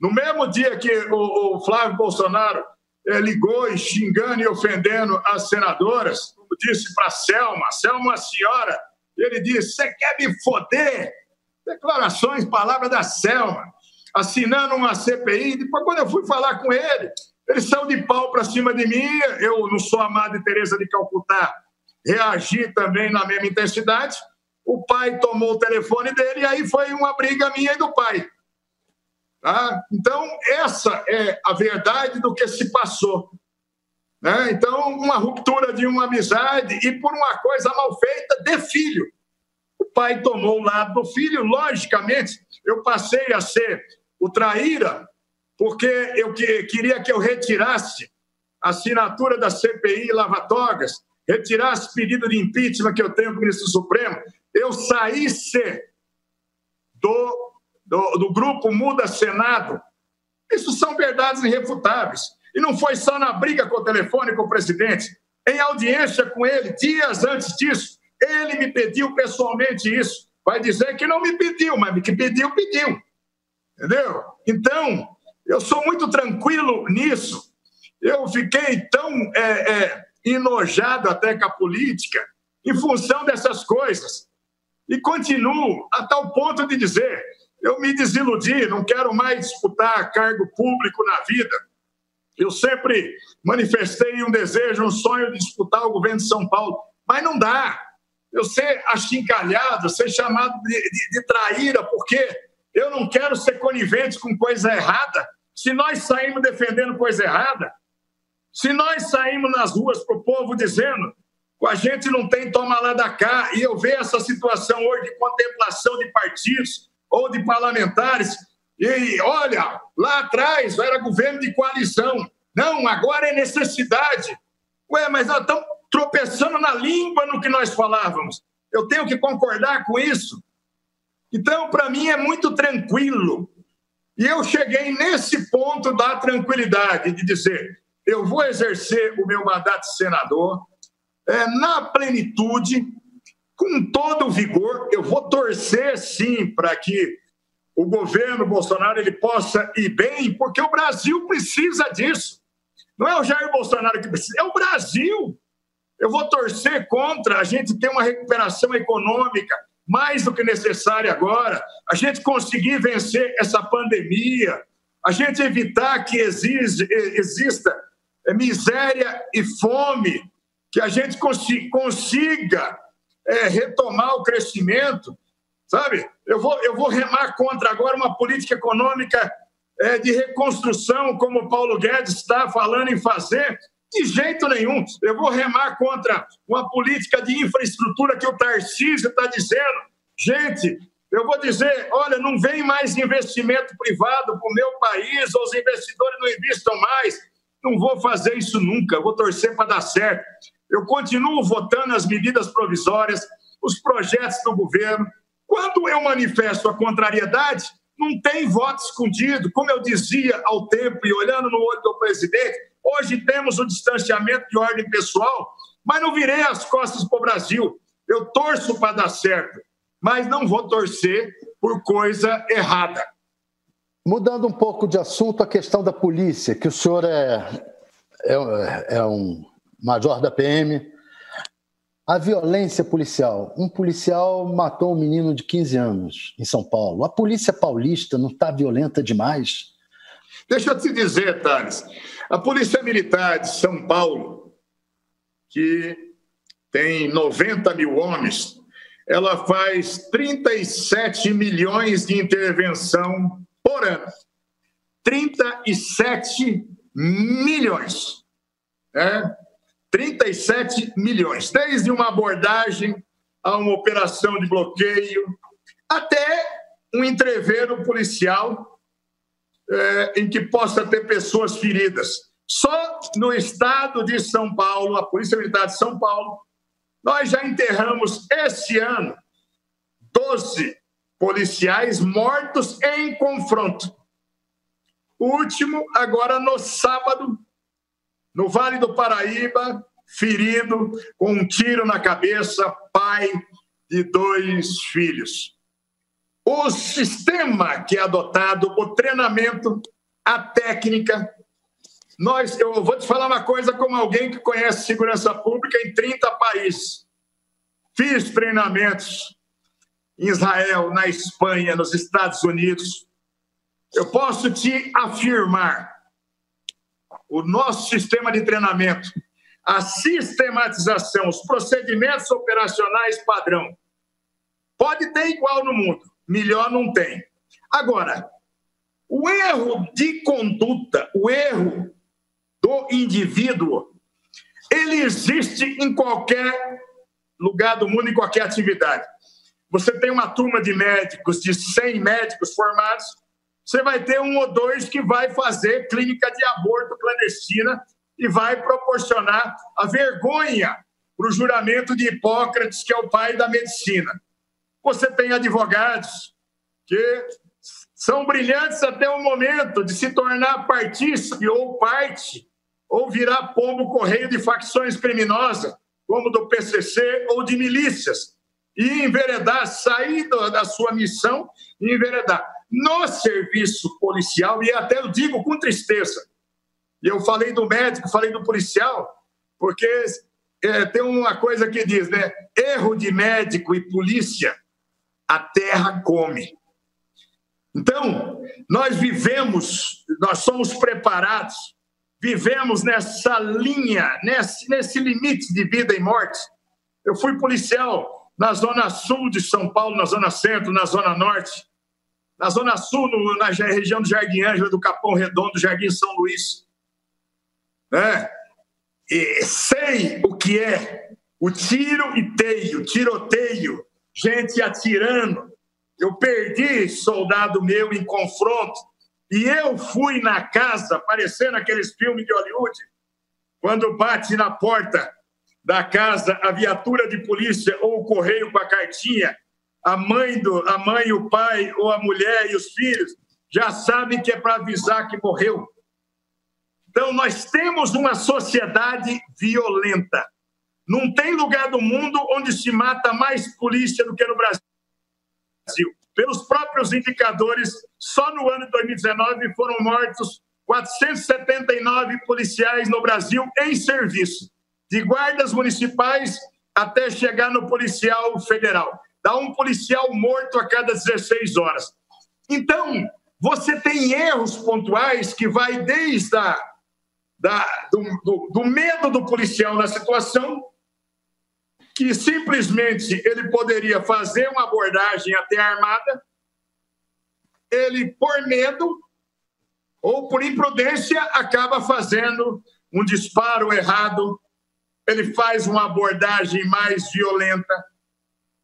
no mesmo dia que o, o Flávio Bolsonaro é, ligou e xingando e ofendendo as senadoras, disse para Selma, Selma, senhora, ele disse: Você quer me foder? Declarações, palavras da Selma, assinando uma CPI. Depois, quando eu fui falar com ele, ele saiu de pau para cima de mim. Eu não sou a Madre Teresa de Calcutá, reagi também na mesma intensidade. O pai tomou o telefone dele e aí foi uma briga minha e do pai. Tá? Então, essa é a verdade do que se passou. Né? Então, uma ruptura de uma amizade e por uma coisa mal feita de filho. O pai tomou o lado do filho, logicamente, eu passei a ser o traíra, porque eu que, queria que eu retirasse a assinatura da CPI Lava-Togas, retirasse pedido de impeachment que eu tenho com o ministro Supremo, eu saísse do, do, do grupo Muda Senado. Isso são verdades irrefutáveis. E não foi só na briga com o telefone com o presidente. Em audiência com ele, dias antes disso, ele me pediu pessoalmente isso. Vai dizer que não me pediu, mas que pediu, pediu. Entendeu? Então, eu sou muito tranquilo nisso. Eu fiquei tão é, é, enojado até com a política em função dessas coisas. E continuo a tal ponto de dizer: eu me desiludi, não quero mais disputar cargo público na vida. Eu sempre manifestei um desejo, um sonho de disputar o governo de São Paulo, mas não dá. Eu ser achincalhado, ser chamado de, de, de traíra, porque eu não quero ser conivente com coisa errada. Se nós saímos defendendo coisa errada, se nós saímos nas ruas para o povo dizendo a gente não tem toma lá da cá, e eu vejo essa situação hoje de contemplação de partidos ou de parlamentares e olha, lá atrás era governo de coalição. Não, agora é necessidade. Ué, mas nós estamos tropeçando na língua no que nós falávamos. Eu tenho que concordar com isso. Então, para mim, é muito tranquilo. E eu cheguei nesse ponto da tranquilidade, de dizer: eu vou exercer o meu mandato de senador é, na plenitude, com todo o vigor. Eu vou torcer, sim, para que o governo Bolsonaro ele possa ir bem, porque o Brasil precisa disso. Não é o Jair Bolsonaro que precisa, é o Brasil. Eu vou torcer contra a gente ter uma recuperação econômica mais do que necessária agora, a gente conseguir vencer essa pandemia, a gente evitar que exige, exista é, miséria e fome, que a gente consiga é, retomar o crescimento, sabe? Eu vou, eu vou remar contra agora uma política econômica é, de reconstrução, como o Paulo Guedes está falando em fazer, de jeito nenhum. Eu vou remar contra uma política de infraestrutura que o Tarcísio está dizendo. Gente, eu vou dizer: olha, não vem mais investimento privado para o meu país, os investidores não investam mais. Não vou fazer isso nunca, vou torcer para dar certo. Eu continuo votando as medidas provisórias, os projetos do governo. Quando eu manifesto a contrariedade, não tem voto escondido. Como eu dizia ao tempo e olhando no olho do presidente, hoje temos o distanciamento de ordem pessoal, mas não virei as costas para o Brasil. Eu torço para dar certo, mas não vou torcer por coisa errada. Mudando um pouco de assunto, a questão da polícia, que o senhor é, é, é um major da PM. A violência policial. Um policial matou um menino de 15 anos em São Paulo. A polícia paulista não está violenta demais? Deixa eu te dizer, Thales. A Polícia Militar de São Paulo, que tem 90 mil homens, ela faz 37 milhões de intervenção por ano. 37 milhões. É? 37 milhões, desde uma abordagem a uma operação de bloqueio, até um entreveiro policial é, em que possa ter pessoas feridas. Só no estado de São Paulo, a Polícia Militar de São Paulo, nós já enterramos esse ano 12 policiais mortos em confronto. O último, agora no sábado, no Vale do Paraíba, ferido com um tiro na cabeça, pai de dois filhos. O sistema que é adotado, o treinamento, a técnica. Nós, eu vou te falar uma coisa como alguém que conhece segurança pública em 30 países. Fiz treinamentos em Israel, na Espanha, nos Estados Unidos. Eu posso te afirmar o nosso sistema de treinamento, a sistematização, os procedimentos operacionais padrão. Pode ter igual no mundo, melhor não tem. Agora, o erro de conduta, o erro do indivíduo, ele existe em qualquer lugar do mundo, em qualquer atividade. Você tem uma turma de médicos, de 100 médicos formados, você vai ter um ou dois que vai fazer clínica de aborto clandestina e vai proporcionar a vergonha para o juramento de Hipócrates, que é o pai da medicina. Você tem advogados que são brilhantes até o momento de se tornar partícipe ou parte, ou virar pombo correio de facções criminosas, como do PCC ou de milícias, e enveredar, sair da sua missão e enveredar no serviço policial, e até eu digo com tristeza, eu falei do médico, falei do policial, porque é, tem uma coisa que diz, né? Erro de médico e polícia, a terra come. Então, nós vivemos, nós somos preparados, vivemos nessa linha, nesse, nesse limite de vida e morte. Eu fui policial na zona sul de São Paulo, na zona centro, na zona norte na Zona Sul, no, na região do Jardim Ângela, do Capão Redondo, Jardim São Luís. Né? E sei o que é o tiro e teio, tiroteio, gente atirando. Eu perdi soldado meu em confronto e eu fui na casa, parecendo aqueles filmes de Hollywood, quando bate na porta da casa a viatura de polícia ou o correio com a cartinha a mãe, do, a mãe, o pai, ou a mulher e os filhos já sabem que é para avisar que morreu. Então, nós temos uma sociedade violenta. Não tem lugar do mundo onde se mata mais polícia do que no Brasil. Pelos próprios indicadores, só no ano de 2019 foram mortos 479 policiais no Brasil em serviço, de guardas municipais até chegar no policial federal. Dá um policial morto a cada 16 horas. Então, você tem erros pontuais que vai desde a, da, do, do, do medo do policial na situação que simplesmente ele poderia fazer uma abordagem até armada, ele, por medo ou por imprudência, acaba fazendo um disparo errado, ele faz uma abordagem mais violenta,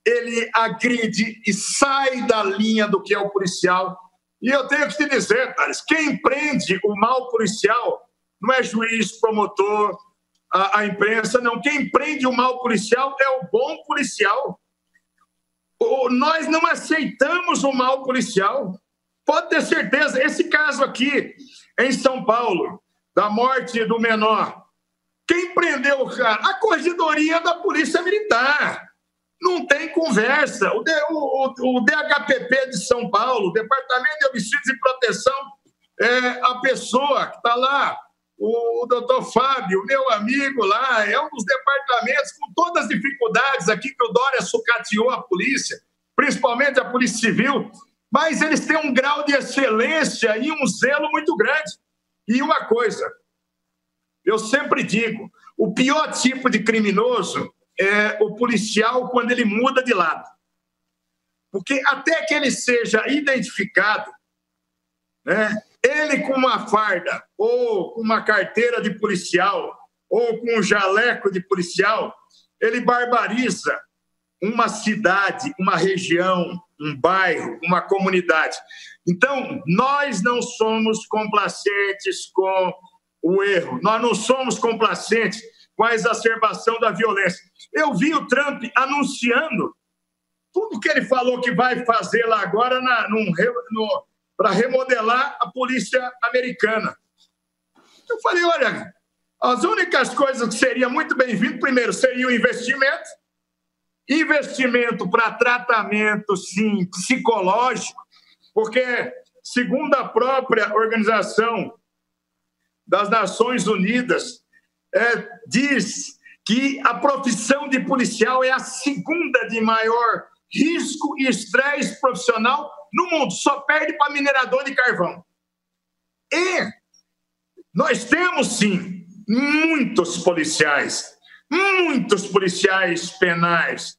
ele agride e sai da linha do que é o policial. E eu tenho que te dizer, Thales, quem prende o mal policial não é juiz, promotor, a, a imprensa, não. Quem prende o mal policial é o bom policial. O, nós não aceitamos o mal policial. Pode ter certeza. Esse caso aqui, em São Paulo, da morte do menor, quem prendeu o cara? A corregedoria da Polícia Militar. Não tem conversa. O, o, o DHPP de São Paulo, Departamento de Homicídios e Proteção, é a pessoa que está lá o doutor Fábio, meu amigo lá, é um dos departamentos com todas as dificuldades aqui que o Dória sucateou a polícia, principalmente a Polícia Civil, mas eles têm um grau de excelência e um zelo muito grande. E uma coisa, eu sempre digo, o pior tipo de criminoso é o policial quando ele muda de lado. Porque até que ele seja identificado, né, ele com uma farda, ou com uma carteira de policial, ou com um jaleco de policial, ele barbariza uma cidade, uma região, um bairro, uma comunidade. Então, nós não somos complacentes com o erro, nós não somos complacentes com a exacerbação da violência. Eu vi o Trump anunciando tudo que ele falou que vai fazer lá agora para remodelar a polícia americana. Eu falei, olha, as únicas coisas que seria muito bem-vindo, primeiro, seria o investimento, investimento para tratamento, sim, psicológico, porque, segundo a própria Organização das Nações Unidas, é, diz que a profissão de policial é a segunda de maior risco e estresse profissional no mundo, só perde para minerador de carvão. E nós temos, sim, muitos policiais, muitos policiais penais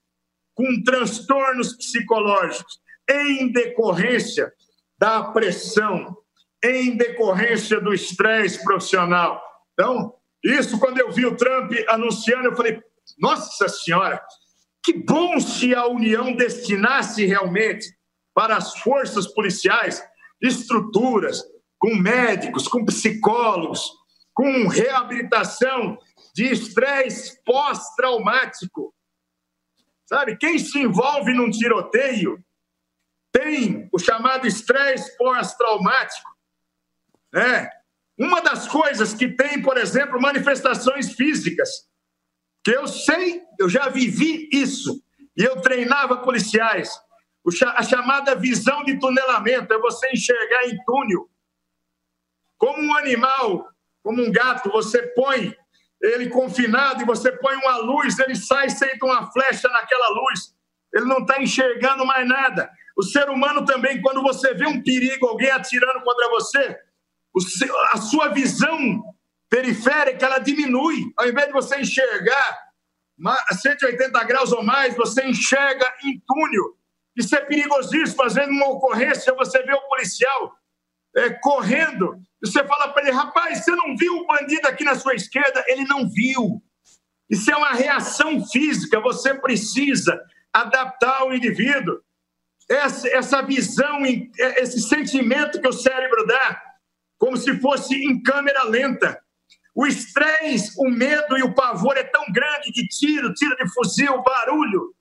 com transtornos psicológicos em decorrência da pressão, em decorrência do estresse profissional. Então, isso quando eu vi o Trump anunciando, eu falei: nossa senhora, que bom se a União destinasse realmente para as forças policiais estruturas com médicos, com psicólogos, com reabilitação de estresse pós-traumático. Sabe, quem se envolve num tiroteio tem o chamado estresse pós-traumático. Né? Uma das coisas que tem, por exemplo, manifestações físicas, que eu sei, eu já vivi isso, e eu treinava policiais a chamada visão de tunelamento é você enxergar em túnel. Como um animal, como um gato, você põe ele confinado e você põe uma luz, ele sai senta uma flecha naquela luz. Ele não está enxergando mais nada. O ser humano também, quando você vê um perigo, alguém atirando contra você, a sua visão periférica ela diminui. Ao invés de você enxergar a 180 graus ou mais, você enxerga em túnel. Isso é perigosíssimo. Fazendo uma ocorrência, você vê o policial é, correndo, você fala para ele: rapaz, você não viu o bandido aqui na sua esquerda? Ele não viu. Isso é uma reação física. Você precisa adaptar o indivíduo. Essa, essa visão, é, esse sentimento que o cérebro dá, como se fosse em câmera lenta. O estresse, o medo e o pavor é tão grande de tiro, tiro de fuzil, barulho,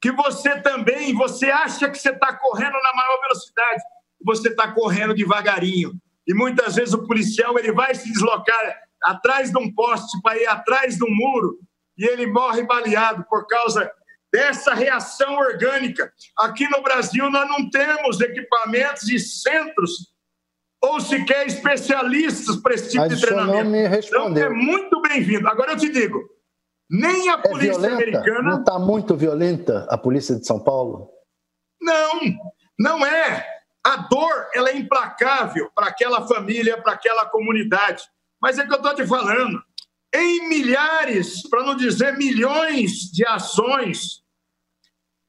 que você também, você acha que você está correndo na maior velocidade, você está correndo devagarinho. E muitas vezes o policial ele vai se deslocar atrás de um poste para ir atrás de um muro e ele morre baleado por causa dessa reação orgânica. Aqui no Brasil nós não temos equipamentos e centros ou sequer especialistas para esse tipo Mas de treinamento. Não me respondeu. Então é muito bem-vindo. Agora eu te digo, nem a é polícia violenta? americana. Não está muito violenta a polícia de São Paulo? Não, não é. A dor ela é implacável para aquela família, para aquela comunidade. Mas é que eu estou te falando. Em milhares, para não dizer milhões de ações,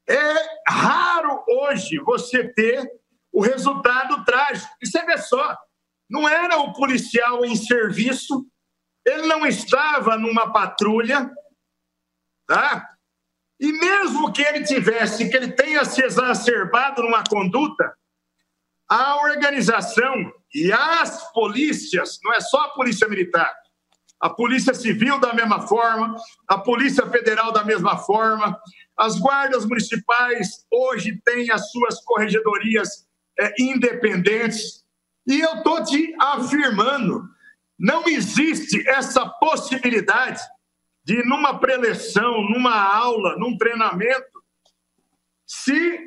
é raro hoje você ter o resultado trágico. E você vê só, não era o policial em serviço, ele não estava numa patrulha, tá? E mesmo que ele tivesse, que ele tenha se exacerbado numa conduta, a organização e as polícias, não é só a polícia militar, a polícia civil da mesma forma, a polícia federal da mesma forma, as guardas municipais hoje têm as suas corregedorias é, independentes. E eu estou te afirmando, não existe essa possibilidade de, numa preleção, numa aula, num treinamento, se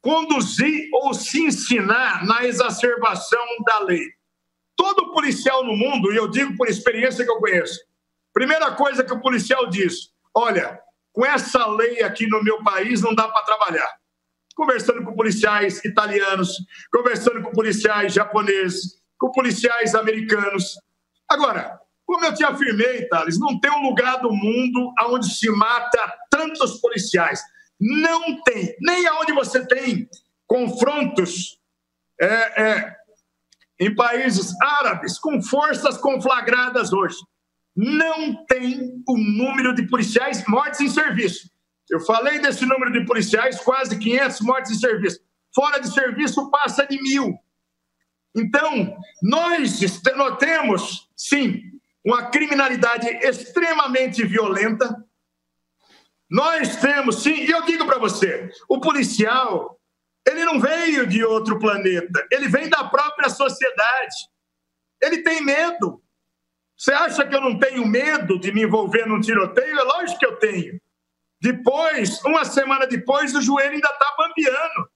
conduzir ou se ensinar na exacerbação da lei. Todo policial no mundo, e eu digo por experiência que eu conheço, primeira coisa que o policial diz: olha, com essa lei aqui no meu país não dá para trabalhar. Conversando com policiais italianos, conversando com policiais japoneses, com policiais americanos. Agora, como eu te afirmei, Thales, não tem um lugar do mundo onde se mata tantos policiais. Não tem. Nem aonde você tem confrontos é, é, em países árabes com forças conflagradas hoje. Não tem o número de policiais mortos em serviço. Eu falei desse número de policiais, quase 500 mortos em serviço. Fora de serviço passa de mil. Então, nós, nós temos, sim, uma criminalidade extremamente violenta, nós temos, sim, e eu digo para você, o policial, ele não veio de outro planeta, ele vem da própria sociedade. Ele tem medo. Você acha que eu não tenho medo de me envolver num tiroteio? É lógico que eu tenho. Depois, uma semana depois, o joelho ainda está bambeando.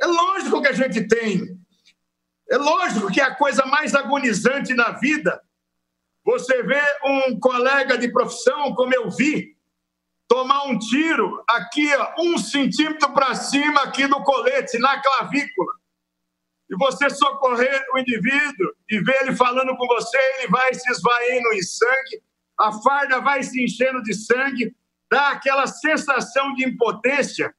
É lógico que a gente tem. É lógico que é a coisa mais agonizante na vida. Você vê um colega de profissão, como eu vi, tomar um tiro aqui, ó, um centímetro para cima aqui do colete, na clavícula. E você socorrer o indivíduo e ver ele falando com você, ele vai se esvaindo em sangue, a farda vai se enchendo de sangue, dá aquela sensação de impotência,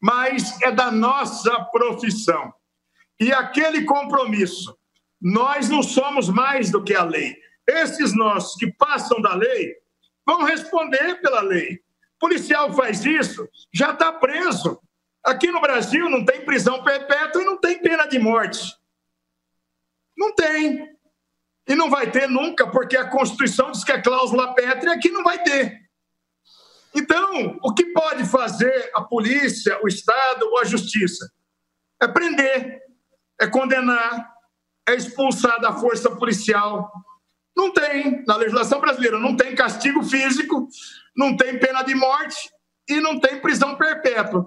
mas é da nossa profissão. E aquele compromisso, nós não somos mais do que a lei. Esses nossos que passam da lei, vão responder pela lei. O policial faz isso, já está preso. Aqui no Brasil não tem prisão perpétua e não tem pena de morte. Não tem. E não vai ter nunca, porque a Constituição diz que é cláusula pétrea, aqui não vai ter. Então, o que pode fazer a polícia, o Estado ou a justiça? É prender, é condenar, é expulsar da força policial, não tem. Na legislação brasileira não tem castigo físico, não tem pena de morte e não tem prisão perpétua.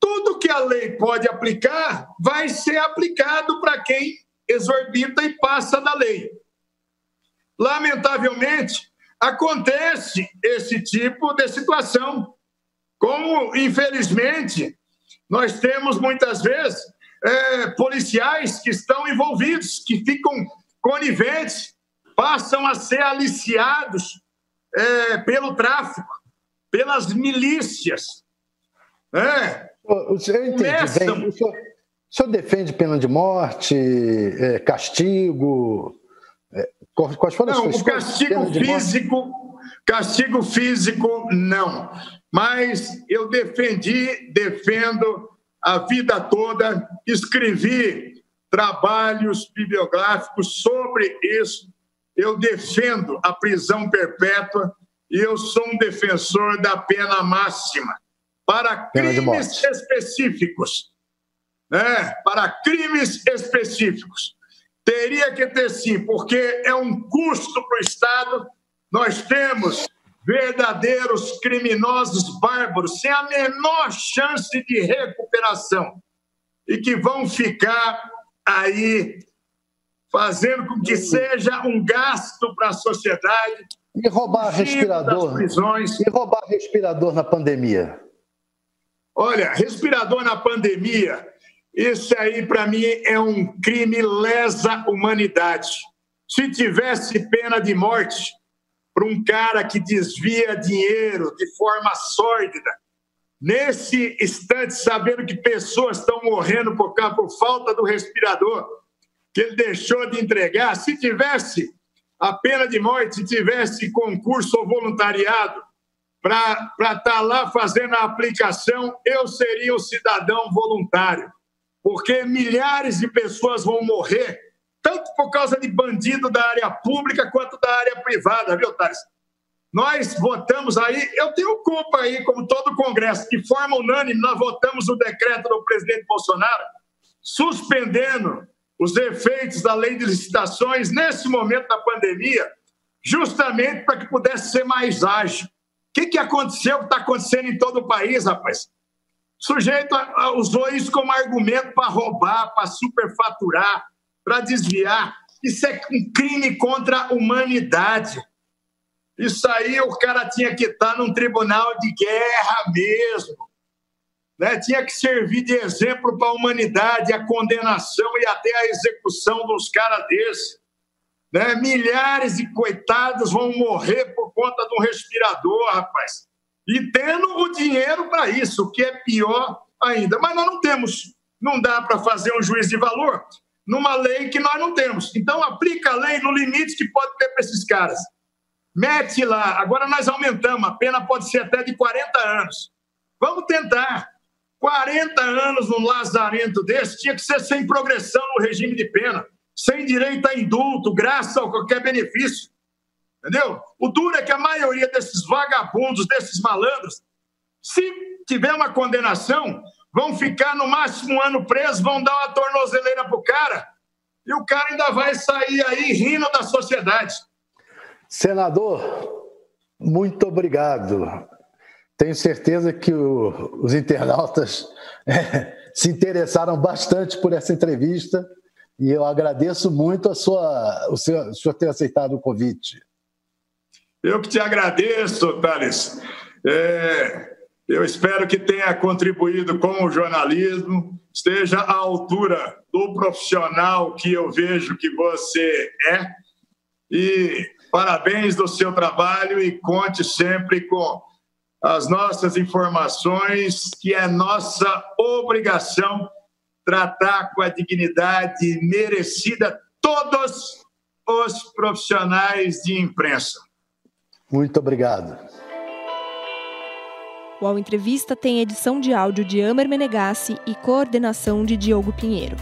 Tudo que a lei pode aplicar vai ser aplicado para quem exorbita e passa da lei. Lamentavelmente, acontece esse tipo de situação. Como, infelizmente, nós temos muitas vezes é, policiais que estão envolvidos, que ficam coniventes passam a ser aliciados é, pelo tráfico, pelas milícias. É. O senhor entende bem? O senhor, o senhor, defende pena de morte, é, castigo? Quais foram não, as suas o castigo físico, castigo físico, não. Mas eu defendi, defendo a vida toda, escrevi trabalhos bibliográficos sobre isso eu defendo a prisão perpétua e eu sou um defensor da pena máxima. para crimes específicos. Né? Para crimes específicos. Teria que ter sim, porque é um custo para o Estado. Nós temos verdadeiros criminosos bárbaros sem a menor chance de recuperação e que vão ficar aí fazendo com que seja um gasto para a sociedade. E roubar respirador. Prisões. E roubar respirador na pandemia. Olha, respirador na pandemia, isso aí para mim é um crime lesa humanidade. Se tivesse pena de morte para um cara que desvia dinheiro de forma sórdida, nesse instante, sabendo que pessoas estão morrendo por, por falta do respirador, que ele deixou de entregar, se tivesse a pena de morte, se tivesse concurso ou voluntariado, para estar tá lá fazendo a aplicação, eu seria o cidadão voluntário. Porque milhares de pessoas vão morrer, tanto por causa de bandido da área pública quanto da área privada, viu, Thales? Nós votamos aí, eu tenho culpa aí, como todo o Congresso, de forma unânime, nós votamos o decreto do presidente Bolsonaro, suspendendo os efeitos da lei de licitações nesse momento da pandemia, justamente para que pudesse ser mais ágil que, que aconteceu, que está acontecendo em todo o país, rapaz? O sujeito usou isso como argumento para roubar, para superfaturar, para desviar. Isso é um crime contra a humanidade. Isso aí o cara tinha que estar tá num tribunal de guerra mesmo. Né? Tinha que servir de exemplo para a humanidade, a condenação e até a execução dos caras desses. Né? Milhares de coitados vão morrer por conta de um respirador, rapaz. E tendo o dinheiro para isso, o que é pior ainda. Mas nós não temos. Não dá para fazer um juiz de valor numa lei que nós não temos. Então, aplica a lei no limite que pode ter para esses caras. Mete lá. Agora nós aumentamos. A pena pode ser até de 40 anos. Vamos tentar. 40 anos num lazarento desse tinha que ser sem progressão no regime de pena sem direito a indulto, graça ou qualquer benefício. Entendeu? O duro é que a maioria desses vagabundos, desses malandros, se tiver uma condenação, vão ficar no máximo um ano preso, vão dar uma tornozeleira pro cara, e o cara ainda vai sair aí rindo da sociedade. Senador, muito obrigado. Tenho certeza que o, os internautas é, se interessaram bastante por essa entrevista e eu agradeço muito a sua, o, seu, o senhor ter aceitado o convite. Eu que te agradeço, Thales. É, eu espero que tenha contribuído com o jornalismo, esteja à altura do profissional que eu vejo que você é. E parabéns do seu trabalho e conte sempre com as nossas informações, que é nossa obrigação tratar com a dignidade merecida todos os profissionais de imprensa. Muito obrigado. O Ao Entrevista tem edição de áudio de Amer Menegassi e coordenação de Diogo Pinheiro.